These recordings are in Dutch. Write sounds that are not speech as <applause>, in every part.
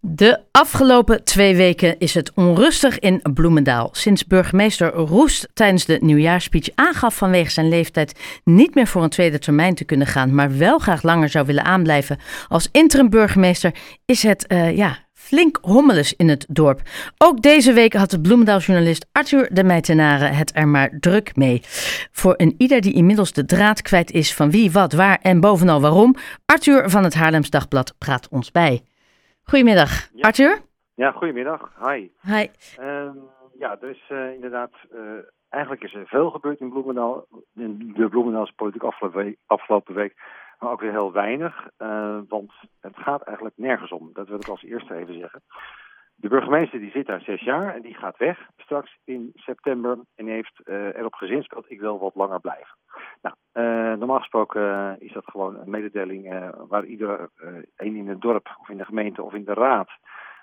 De afgelopen twee weken is het onrustig in Bloemendaal. Sinds burgemeester Roest tijdens de nieuwjaarspeech aangaf vanwege zijn leeftijd niet meer voor een tweede termijn te kunnen gaan, maar wel graag langer zou willen aanblijven als interim burgemeester, is het uh, ja, flink hommeles in het dorp. Ook deze week had de Bloemendaal-journalist Arthur de Meitenare het er maar druk mee. Voor een ieder die inmiddels de draad kwijt is van wie, wat, waar en bovenal waarom, Arthur van het Haarlems Dagblad praat ons bij. Goedemiddag, Arthur. Ja, goedemiddag. Hi. Hi. Um, ja, dus uh, inderdaad, uh, eigenlijk is er veel gebeurd in Bloemendaal. In de Bloemendaalse politiek afgelopen week, afgelopen week maar ook weer heel weinig. Uh, want het gaat eigenlijk nergens om. Dat wil ik als eerste even zeggen. De burgemeester die zit daar zes jaar en die gaat weg straks in september. En heeft uh, erop gezinspeeld, ik wil wat langer blijven. Nou, uh, normaal gesproken is dat gewoon een mededeling waar iedereen in het dorp of in de gemeente of in de raad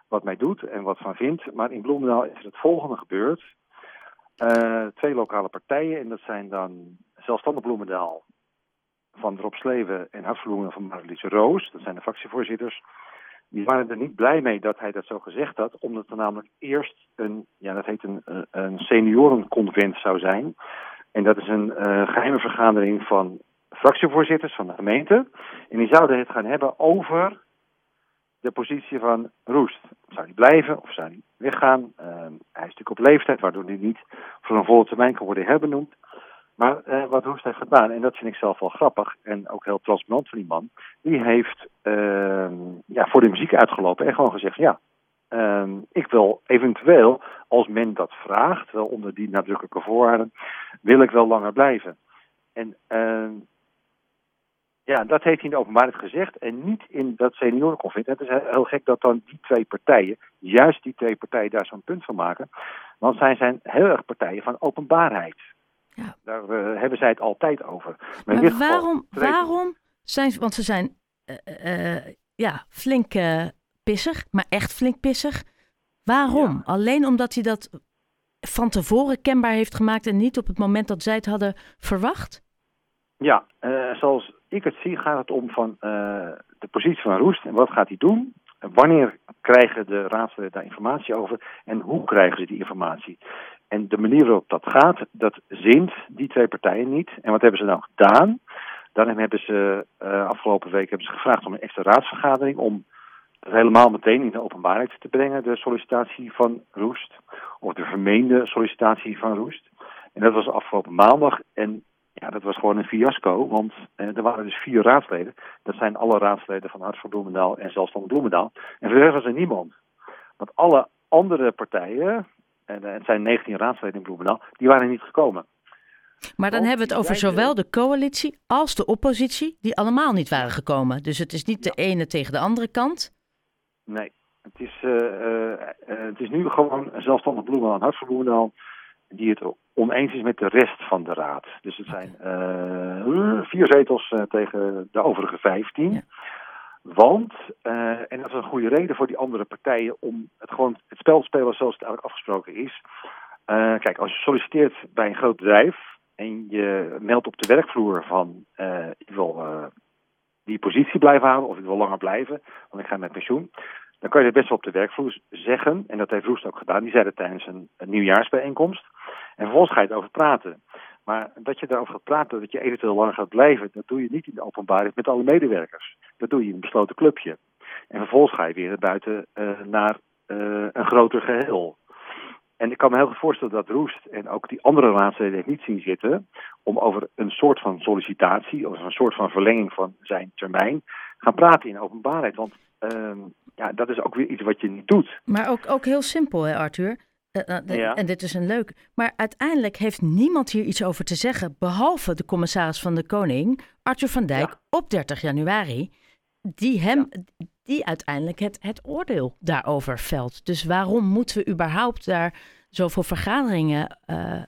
wat mij doet en wat van vindt. Maar in Bloemendaal is het volgende gebeurd. twee lokale partijen en dat zijn dan Zelfstandig Bloemendaal van Rob en Hartverloemen van Marlies Roos, dat zijn de fractievoorzitters, die waren er niet blij mee dat hij dat zo gezegd had, omdat er namelijk eerst een, ja, dat heet een, een seniorenconvent zou zijn. En dat is een uh, geheime vergadering van fractievoorzitters van de gemeente. En die zouden het gaan hebben over de positie van Roest. Zou hij blijven of zou hij weggaan? Uh, hij is natuurlijk op leeftijd, waardoor hij niet voor een volle termijn kan worden herbenoemd. Maar uh, wat Roest heeft gedaan, en dat vind ik zelf wel grappig en ook heel transparant van die man, die heeft uh, ja, voor de muziek uitgelopen en gewoon gezegd: ja, uh, ik wil eventueel, als men dat vraagt, wel onder die nadrukkelijke voorwaarden, wil ik wel langer blijven. En ehm, ja, dat heeft hij in de openbaarheid gezegd en niet in dat seniorenconflict. Het is heel gek dat dan die twee partijen, juist die twee partijen, daar zo'n punt van maken. Want zij zijn heel erg partijen van openbaarheid. Ja. Daar uh, hebben zij het altijd over. Maar, maar waarom, geval, waarom zijn ze, want ze zijn uh, uh, ja, flink pissig, maar echt flink pissig. Waarom? Ja. Alleen omdat hij dat van tevoren kenbaar heeft gemaakt en niet op het moment dat zij het hadden verwacht? Ja, zoals ik het zie gaat het om van de positie van Roest en wat gaat hij doen? Wanneer krijgen de raadsleden daar informatie over en hoe krijgen ze die informatie? En de manier waarop dat gaat, dat zint die twee partijen niet. En wat hebben ze nou gedaan? Daarom hebben ze uh, afgelopen week hebben ze gevraagd om een extra raadsvergadering om helemaal meteen in de openbaarheid te brengen, de sollicitatie van Roest. Of de vermeende sollicitatie van Roest. En dat was afgelopen maandag. En ja, dat was gewoon een fiasco, want eh, er waren dus vier raadsleden. Dat zijn alle raadsleden van Hart voor en zelfstandig Bloemendaal. En verder was er niemand. Want alle andere partijen, en uh, het zijn 19 raadsleden in Bloemendaal, die waren niet gekomen. Maar dan hebben we het over zowel de coalitie als de oppositie, die allemaal niet waren gekomen. Dus het is niet de ene tegen de andere kant. Nee, het is, uh, uh, het is nu gewoon zelfstandig Bloemendaal en Hart voor Bloemendaal die het oneens is met de rest van de raad. Dus het zijn vier zetels tegen de overige vijftien. Ja. Want, uh, en dat is een goede reden voor die andere partijen om het gewoon het spel spelen zoals het eigenlijk afgesproken is. Uh, kijk, als je solliciteert bij een groot bedrijf en je meldt op de werkvloer van uh, ik wil die positie blijven houden of ik wil langer blijven, want ik ga met pensioen. Dan kan je het best wel op de werkvloer zeggen, en dat heeft Roest ook gedaan, die zei het tijdens een, een nieuwjaarsbijeenkomst. En vervolgens ga je het over praten. Maar dat je daarover gaat praten, dat je eventueel langer gaat blijven, dat doe je niet in de openbaarheid met alle medewerkers. Dat doe je in een besloten clubje. En vervolgens ga je weer buiten uh, naar een groter geheel. En ik kan me heel goed voorstellen dat Roest en ook die andere raadsleden het niet zien zitten om over een soort van sollicitatie of een soort van verlenging van zijn termijn gaan praten in openbaarheid. Want uh, ja, dat is ook weer iets wat je niet doet. Maar ook, ook heel simpel, hè, Arthur? Uh, uh, ja. En dit is een leuk. Maar uiteindelijk heeft niemand hier iets over te zeggen, behalve de commissaris van de Koning, Arthur van Dijk, ja. op 30 januari, die hem, ja. die uiteindelijk het, het oordeel daarover velt. Dus waarom moeten we überhaupt daar zoveel vergaderingen uh,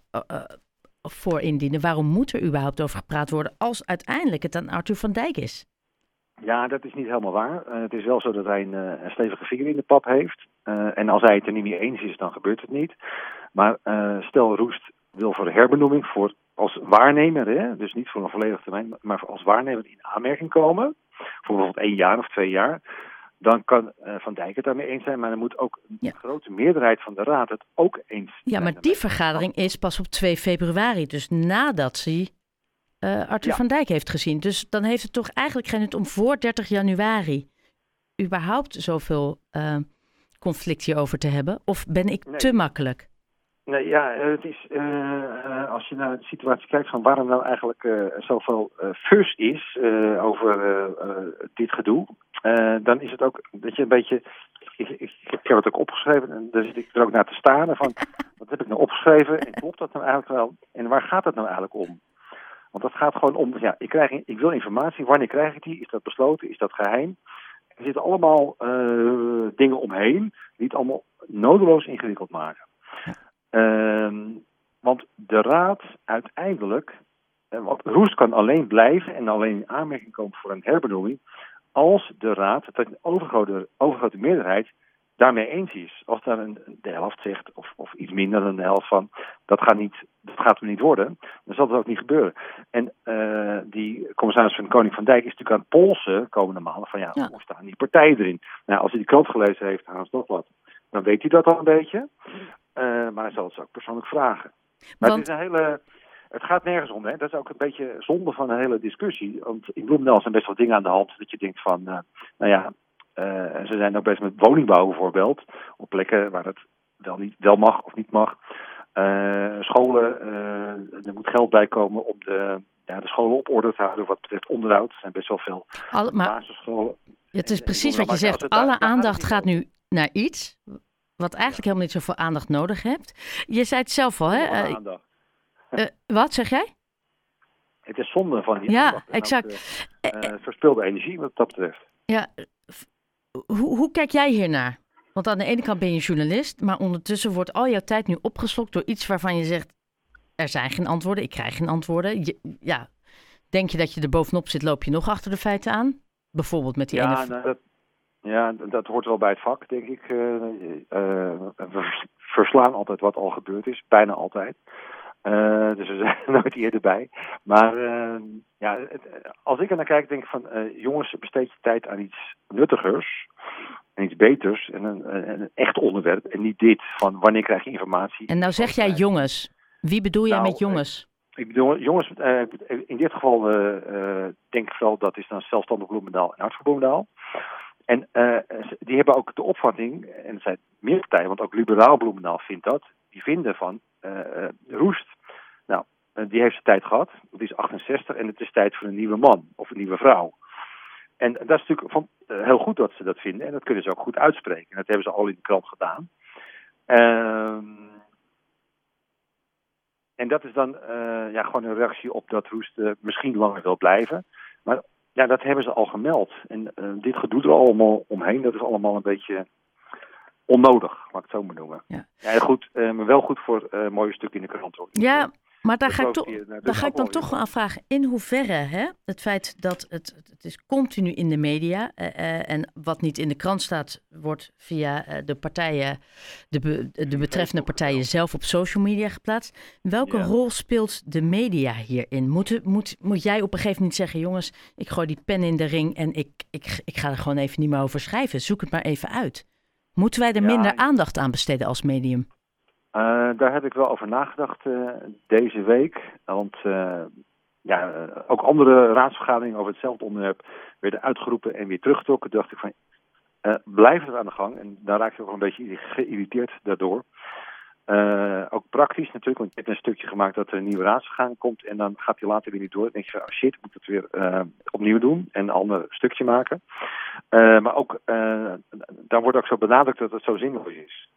voor indienen? Waarom moet er überhaupt over gepraat worden als uiteindelijk het aan Arthur van Dijk is? Ja, dat is niet helemaal waar. Uh, het is wel zo dat hij een, een stevige vinger in de pap heeft. Uh, en als hij het er niet mee eens is, dan gebeurt het niet. Maar uh, stel Roest wil voor herbenoeming, voor, als waarnemer, hè, dus niet voor een volledige termijn, maar als waarnemer in aanmerking komen, voor bijvoorbeeld één jaar of twee jaar, dan kan Van Dijk het daarmee eens zijn. Maar dan moet ook een grote meerderheid van de Raad het ook eens Ja, maar die vergadering is pas op 2 februari. Dus nadat hij Arthur van Dijk heeft gezien. Dus dan heeft het toch eigenlijk geen nut om voor 30 januari überhaupt zoveel conflict hierover te hebben? Of ben ik te makkelijk? Nee, ja, het is, uh, als je naar de situatie kijkt van waarom nou eigenlijk uh, zoveel uh, fus is over dit gedoe, dan is het ook dat je een beetje, ik, ik, ik, heb het ook opgeschreven en daar zit ik er ook naar te staan van, <laughs> wat heb ik nou opgeschreven en klopt dat nou eigenlijk wel en waar gaat het nou eigenlijk om? Want dat gaat gewoon om, ja, ik, krijg, ik wil informatie, wanneer krijg ik die? Is dat besloten? Is dat geheim? Er zitten allemaal dingen omheen die het allemaal nodeloos ingewikkeld maken. Ehm, want de raad uiteindelijk, uh, want Roest kan alleen blijven en alleen in aanmerking komen voor een herbenoeming als de raad, dat een overgrote, overgrote meerderheid, daarmee eens is. Als daar een, de helft zegt, of, of iets minder dan de helft van, dat gaat, niet, dat gaat er niet worden, dan zal dat ook niet gebeuren. En uh, die commissaris van Koning van Dijk is natuurlijk aan het polsen komende maanden van ja, ja. hoe staan die partijen erin? Nou, als hij die krant gelezen heeft, haast nog wat, dan weet hij dat al een beetje. Uh, maar hij zal het ze ook persoonlijk vragen. Maar het is een hele. Het gaat nergens om, hè. Dat is ook een beetje zonde van een hele discussie. Want in Bloemendaal zijn best wel dingen aan de hand dat je denkt van, uh, nou ja, ze zijn ook best met woningbouw bijvoorbeeld, op plekken waar het wel, niet, wel mag of niet mag. Scholen, er moet geld bij komen om de, ja, de scholen op orde te houden wat betreft onderhoud. Er zijn best wel veel Alle, maar, basisscholen. Het is precies wat je zegt. Alle aandacht gaat nu naar iets wat eigenlijk helemaal niet zoveel aandacht nodig hebt. Je zei het zelf al, hè? Uh, wat zeg jij? Het is zonde van die ja, aandacht. exact. Uh, verspilde energie wat dat betreft. Ja, hoe, hoe kijk jij hiernaar? Want aan de ene kant ben je journalist, maar ondertussen wordt al jouw tijd nu opgeslokt door iets waarvan je zegt: er zijn geen antwoorden, ik krijg geen antwoorden. Je, ja, denk je dat je er bovenop zit, loop je nog achter de feiten aan? Bijvoorbeeld met die ja, ene. Nou, dat, ja, dat hoort wel bij het vak, denk ik. Uh, uh, we verslaan altijd wat al gebeurd is, bijna altijd. Uh, dus we <laughs> zijn nooit eerder bij. Maar ja, het, als ik er naar kijk, denk ik van... jongens, besteed je tijd aan iets nuttigers en iets beters en een, een, echt onderwerp. En niet dit van wanneer krijg je informatie. En nou zeg jij jongens. Wie bedoel jij nou, met jongens? Ik bedoel, jongens, in dit geval denk ik vooral dat is dan zelfstandig Bloemendaal en Hart voor Bloemendaal. En die hebben ook de opvatting, en het zijn meer partijen, want ook liberaal Bloemendaal vindt dat, die vinden van Roest, nou, die heeft zijn tijd gehad, het is 68 en het is tijd voor een nieuwe man of een nieuwe vrouw. En dat is natuurlijk van, heel goed dat ze dat vinden en dat kunnen ze ook goed uitspreken. En dat hebben ze al in de krant gedaan. Ehm, en dat is dan ja, gewoon een reactie op dat Roest misschien langer wil blijven. Maar ja, dat hebben ze al gemeld. En uh, dit gedoe er allemaal omheen, dat is allemaal een beetje onnodig, laat ik het zo maar noemen. Ja, ja goed, uh, maar wel goed voor uh, mooie stukken in de krant. Hoor. Ja, maar daar ga, ik, toch, daar ga ik dan toch wel aan vragen. In hoeverre hè, het feit dat het, het is continu in de media uh, en wat niet in de krant staat, wordt via uh, de partijen, de, be, de betreffende partijen zelf op social media geplaatst. Welke ja. rol speelt de media hierin? Moet, moet, moet jij op een gegeven moment zeggen, jongens, ik gooi die pen in de ring en ik, ik, ik ga er gewoon even niet meer over schrijven. Zoek het maar even uit. Moeten wij er ja, minder aandacht aan besteden als medium? Uh, daar heb ik wel over nagedacht uh, deze week. Want uh, ja, ook andere raadsvergaderingen over hetzelfde onderwerp werden uitgeroepen en weer teruggetrokken. Dacht ik van, blijf het aan de gang. En daar raak ik ook een beetje geïrriteerd daardoor. ook praktisch natuurlijk, want je hebt een stukje gemaakt dat er een nieuwe raadsvergadering komt. En dan gaat hij later weer niet door. Dan denk je van, oh shit, ik moet het weer opnieuw doen en een ander stukje maken. maar ook, dan wordt ook zo benadrukt dat het zo zinloos is.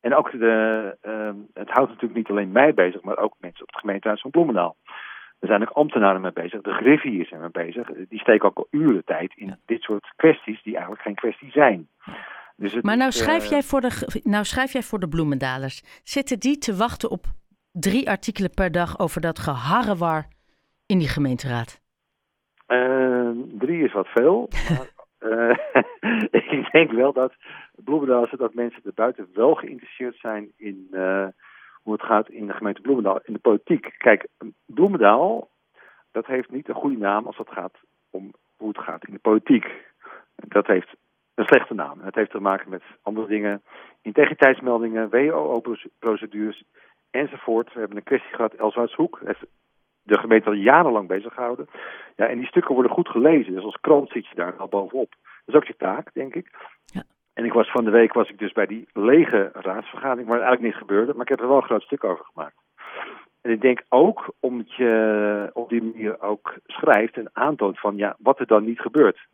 En ook de, uh, het houdt natuurlijk niet alleen mij bezig, maar ook mensen op het gemeentehuis van Bloemendaal. Er zijn ook ambtenaren mee bezig, de griffiers zijn mee bezig. Die steken ook al uren tijd in dit soort kwesties die eigenlijk geen kwestie zijn. Dus het maar nou, is, schrijf uh, jij voor de, nou schrijf jij voor de Bloemendalers. Zitten die te wachten op drie artikelen per dag over dat geharrewar in die gemeenteraad? Uh, drie is wat veel. <laughs> Maar, <laughs> ik denk wel dat Bloemendaal dat mensen erbuiten wel geïnteresseerd zijn in uh, hoe het gaat in de gemeente Bloemendaal, in de politiek. Kijk, Bloemendaal, dat heeft niet een goede naam als het gaat om hoe het gaat in de politiek. Dat heeft een slechte naam. Het heeft te maken met andere dingen, integriteitsmeldingen, WOO-procedures enzovoort. We hebben een kwestie gehad, Elswoudshoek, heeft de gemeente al jarenlang bezig gehouden. Ja, en die stukken worden goed gelezen, dus als krant zit je daar al bovenop. Dat is ook je taak, denk ik. Ja. En ik was van de week was ik dus bij die lege raadsvergadering, waar eigenlijk niets gebeurde, maar ik heb er wel een groot stuk over gemaakt. En ik denk ook omdat je op die manier ook schrijft en aantoont van ja, wat er dan niet gebeurt.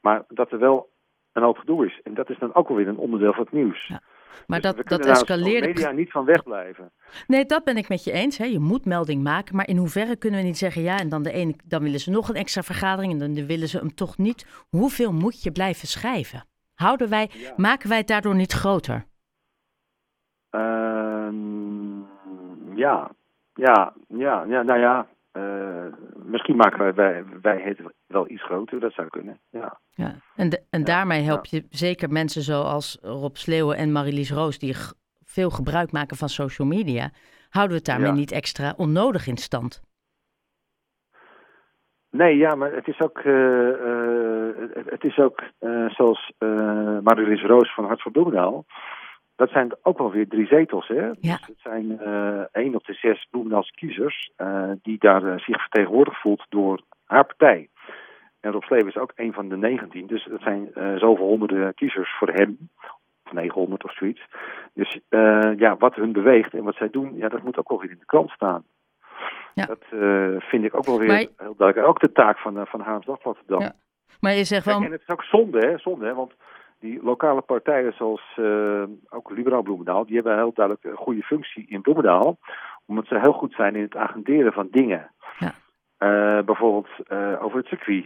Maar dat er wel een hoop gedoe is. En dat is dan ook alweer een onderdeel van het nieuws. Ja. Maar dus dat, dat escaleert. media niet van wegblijven. Nee, dat ben ik met je eens. Hè. Je moet melding maken. Maar in hoeverre kunnen we niet zeggen ja, en dan de ene, dan willen ze nog een extra vergadering en dan willen ze hem toch niet. Hoeveel moet je blijven schrijven? Houden wij, maken wij het daardoor niet groter? Ehm, ja, ja, ja, ja, nou ja, uh, misschien maken wij, wij, wij het wel iets groter, dat zou kunnen. Ja. Ja. En, en daarmee help je zeker mensen zoals Rob Sleeuwen en Marilies Roos, die veel gebruik maken van social media. Houden we het daarmee niet extra onnodig in stand? Nee, ja, maar het is ook, uh, uh, het is ook zoals Marilies Roos van Hart voor Bloemendaal dat zijn ook wel weer drie zetels. Hè? Ja. Dus het zijn uh, één op de zes Bloemendaalse kiezers uh, die daar uh, zich vertegenwoordigd voelt door haar partij. En Rob Sleven is ook een van de 19. Dus dat zijn zoveel honderden kiezers voor hem. Of 900 of zoiets. Dus ja, wat hun beweegt en wat zij doen, ja, dat moet ook wel weer in de krant staan. Ja. Dat vind ik ook wel weer maar... heel duidelijk. Ook de taak van, van Haams Dagblad dan. Ja. Maar je zegt wel... En het is ook zonde, hè? Zonde, hè? Want die lokale partijen zoals uh, ook Liberaal Bloemendaal, die hebben heel duidelijk een goede functie in Bloemendaal. Omdat ze heel goed zijn in het agenderen van dingen. Ja. Uh, bijvoorbeeld uh, over het circuit.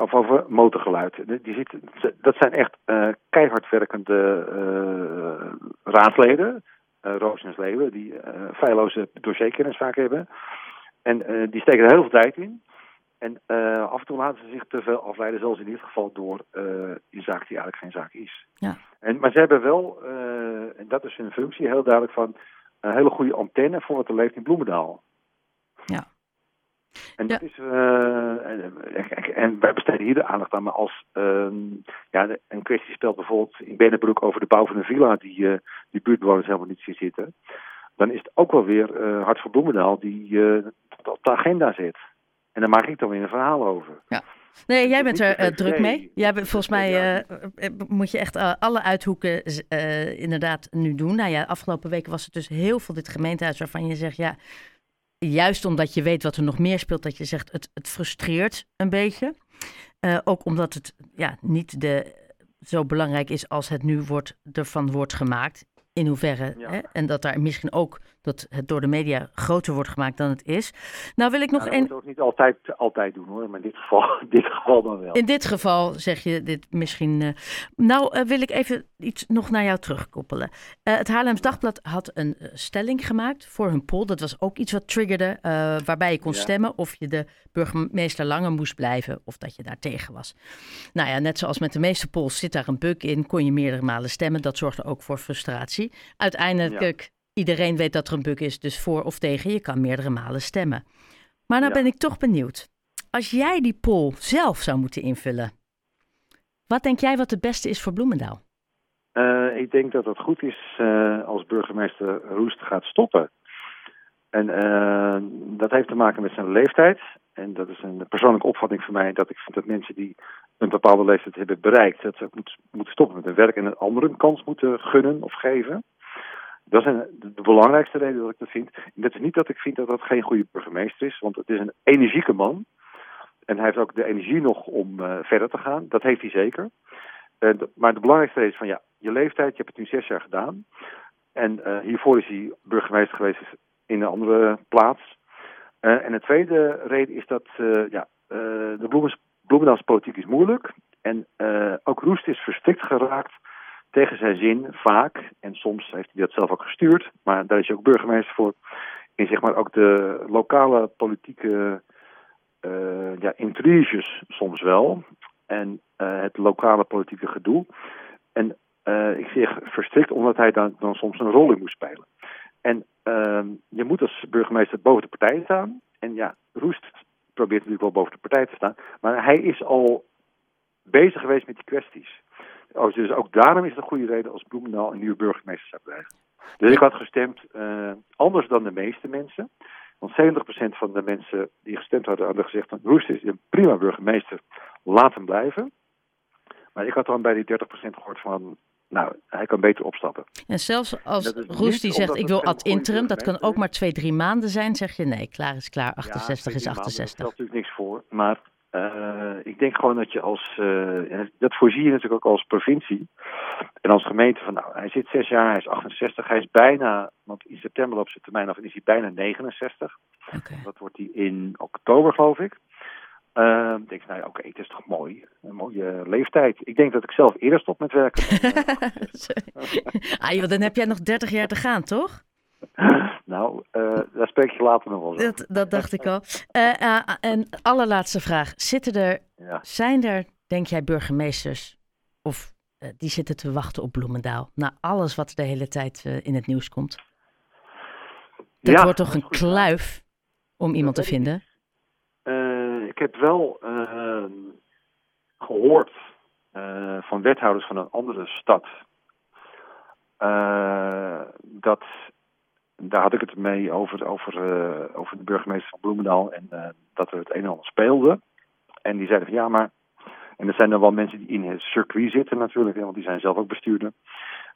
of over motorgeluid. Die zit, dat zijn echt keihard werkende raadsleden. Roos en Sleeuwen, die feilloze dossierkennis vaak hebben. En die steken er heel veel tijd in. En uh, af en toe laten ze zich te veel afleiden, zoals in dit geval door uh, een zaak die eigenlijk geen zaak is. Ja. En, maar ze hebben wel, uh, en dat is hun functie, heel duidelijk van een hele goede antenne voor wat er leeft in Bloemendaal. Ja. En, dat is, en, en, wij besteden hier de aandacht aan, maar als ehm, ja, een kwestie speelt bijvoorbeeld in Bennebroek over de bouw van een villa die, die buurtbewoners helemaal niet zien zitten, dan is het ook wel weer Hart voor Bloemendaal die op de agenda zit. En daar maak ik dan weer een verhaal over. Ja. Nee, jij bent er uh, druk mee. Jij bent, volgens mij uh, moet je echt uh, alle uithoeken inderdaad nu doen. Nou ja, afgelopen weken was het dus heel veel dit gemeentehuis waarvan je zegt, ja, juist omdat je weet wat er nog meer speelt, dat je zegt, het, het frustreert een beetje. ook omdat het ja, niet de, zo belangrijk is als het nu wordt, ervan wordt gemaakt in hoeverre. Hè? En dat daar misschien ook dat het door de media groter wordt gemaakt dan het is. Nou wil ik nog een. Dat ook niet altijd, altijd doen hoor, maar in dit geval, <laughs> in dit geval dan wel. In dit geval zeg je dit misschien. Uh... Nou uh, wil ik even iets nog naar jou terugkoppelen. Uh, het Haarlems Dagblad had een stelling gemaakt voor hun poll. Dat was ook iets wat triggerde, waarbij je kon stemmen of je de burgemeester langer moest blijven of dat je daar tegen was. Nou ja, net zoals met de meeste polls zit daar een bug in, kon je meerdere malen stemmen. Dat zorgde ook voor frustratie. Uiteindelijk Iedereen weet dat er een bug is, dus voor of tegen, je kan meerdere malen stemmen. Maar nou ben ik toch benieuwd. Als jij die poll zelf zou moeten invullen, wat denk jij wat het beste is voor Bloemendaal? Uh, ik denk dat het goed is uh, als burgemeester Roest gaat stoppen. En uh, dat heeft te maken met zijn leeftijd. En dat is een persoonlijke opvatting van mij dat ik vind dat mensen die een bepaalde leeftijd hebben bereikt, dat ze ook moeten stoppen met hun werk en een andere een kans moeten gunnen of geven. Dat is de belangrijkste reden dat ik dat vind. Dat is niet dat ik vind dat dat geen goede burgemeester is, want het is een energieke man. En hij heeft ook de energie nog om uh, verder te gaan. Dat heeft hij zeker. Uh, maar de belangrijkste reden is van ja, je leeftijd, je hebt het nu zes jaar gedaan. En uh, hiervoor is hij burgemeester geweest in een andere plaats. en de tweede reden is dat ja, de Bloemendaalse politiek is moeilijk. En ook Roest is verstikt geraakt tegen zijn zin vaak, en soms heeft hij dat zelf ook gestuurd, maar daar is hij ook burgemeester voor, in zeg maar ook de lokale politieke uh, ja, intriges soms wel. En uh, het lokale politieke gedoe. En uh, ik zeg verstrikt omdat hij dan, dan soms een rol in moet spelen. En je moet als burgemeester boven de partij staan. En ja, Roest probeert natuurlijk wel boven de partij te staan. Maar hij is al bezig geweest met die kwesties. Oh, dus ook daarom is het een goede reden als Bloemendaal een nieuwe burgemeester zou krijgen. Dus ik had gestemd uh, anders dan de meeste mensen. Want 70% van de mensen die gestemd hadden, hadden gezegd: van Roest is een prima burgemeester, laat hem blijven. Maar ik had dan bij die 30% gehoord van. Nou, hij kan beter opstappen. En zelfs als Roest die zegt: Ik wil ad interim, dat kan ook maar twee, drie maanden zijn, zeg je nee, klaar is klaar, 68 ja, is 68. Daar stelt natuurlijk niks voor. Maar uh, ik denk gewoon dat je als, uh, dat voorzie je natuurlijk ook als provincie en als gemeente van, nou, hij zit zes jaar, hij is 68, hij is bijna, want in september op zijn termijn af en is hij bijna 69. Okay. Dat wordt hij in oktober, geloof ik. Uh, ik denk, nou ja, oké, het is toch mooi. Een mooie leeftijd. Ik denk dat ik zelf eerder stop met werken. <laughs> ah joh, dan heb jij nog 30 jaar te gaan, toch? <laughs> nou, uh, daar spreek je later nog wel over. Dat, dat dacht ik al. Uh, en allerlaatste vraag. Zitten er, ja. zijn er, denk jij, burgemeesters of die zitten te wachten op Bloemendaal? Na alles wat de hele tijd in het nieuws komt. Dat ja, wordt toch een kluif om iemand te vinden? ik heb wel gehoord van wethouders van een andere stad... dat daar had ik het mee over, over, uh, over de burgemeester van Bloemendaal en uh, dat er het een en ander speelde. En die zeiden van ja, maar. En er zijn dan wel mensen die in het circuit zitten natuurlijk, want die zijn zelf ook bestuurder.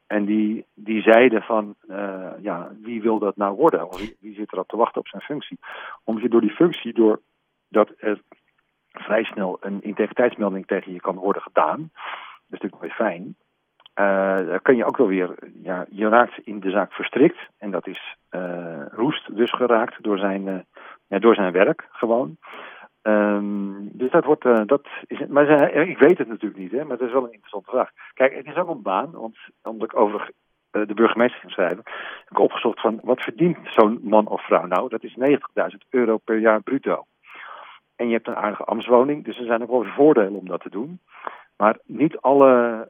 En die, die zeiden van, uh, ja, wie wil dat nou worden? Of wie, zit erop te wachten op zijn functie? Omdat je door die functie, door dat er vrij snel een integriteitsmelding tegen je kan worden gedaan, dat is natuurlijk wel fijn. Uh, kun je ook wel weer, ja, je raakt in de zaak verstrikt. En dat is uh, Roest dus geraakt door zijn, uh, ja, door zijn werk gewoon. Um, dus dat wordt, dat is, maar ik weet het natuurlijk niet, hè, maar dat is wel een interessante vraag. Kijk, het is ook een baan, want omdat ik over de burgemeester ging schrijven, heb ik opgezocht van wat verdient zo'n man of vrouw nou? Dat is 90.000 euro per jaar bruto. En je hebt een aardige ambtswoning, dus er zijn ook wel voordelen om dat te doen. Maar niet alle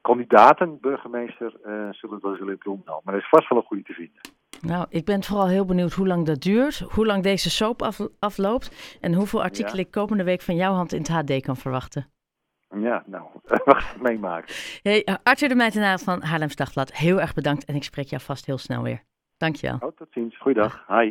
kandidaten burgemeester uh, zullen dat zullen doen. Maar er is vast wel een goede te vinden. Nou, ik ben vooral heel benieuwd hoe lang dat duurt, hoe lang deze soap af, afloopt en hoeveel artikelen ik komende week van jouw hand in het HD kan verwachten. Ja, nou, <laughs> we gaan meemaken. Hey, Arthur de Meitenaar van Haarlems Dagblad, heel erg bedankt en ik spreek jou vast heel snel weer. Dankjewel. Oh, tot ziens. Goeiedag. Hi.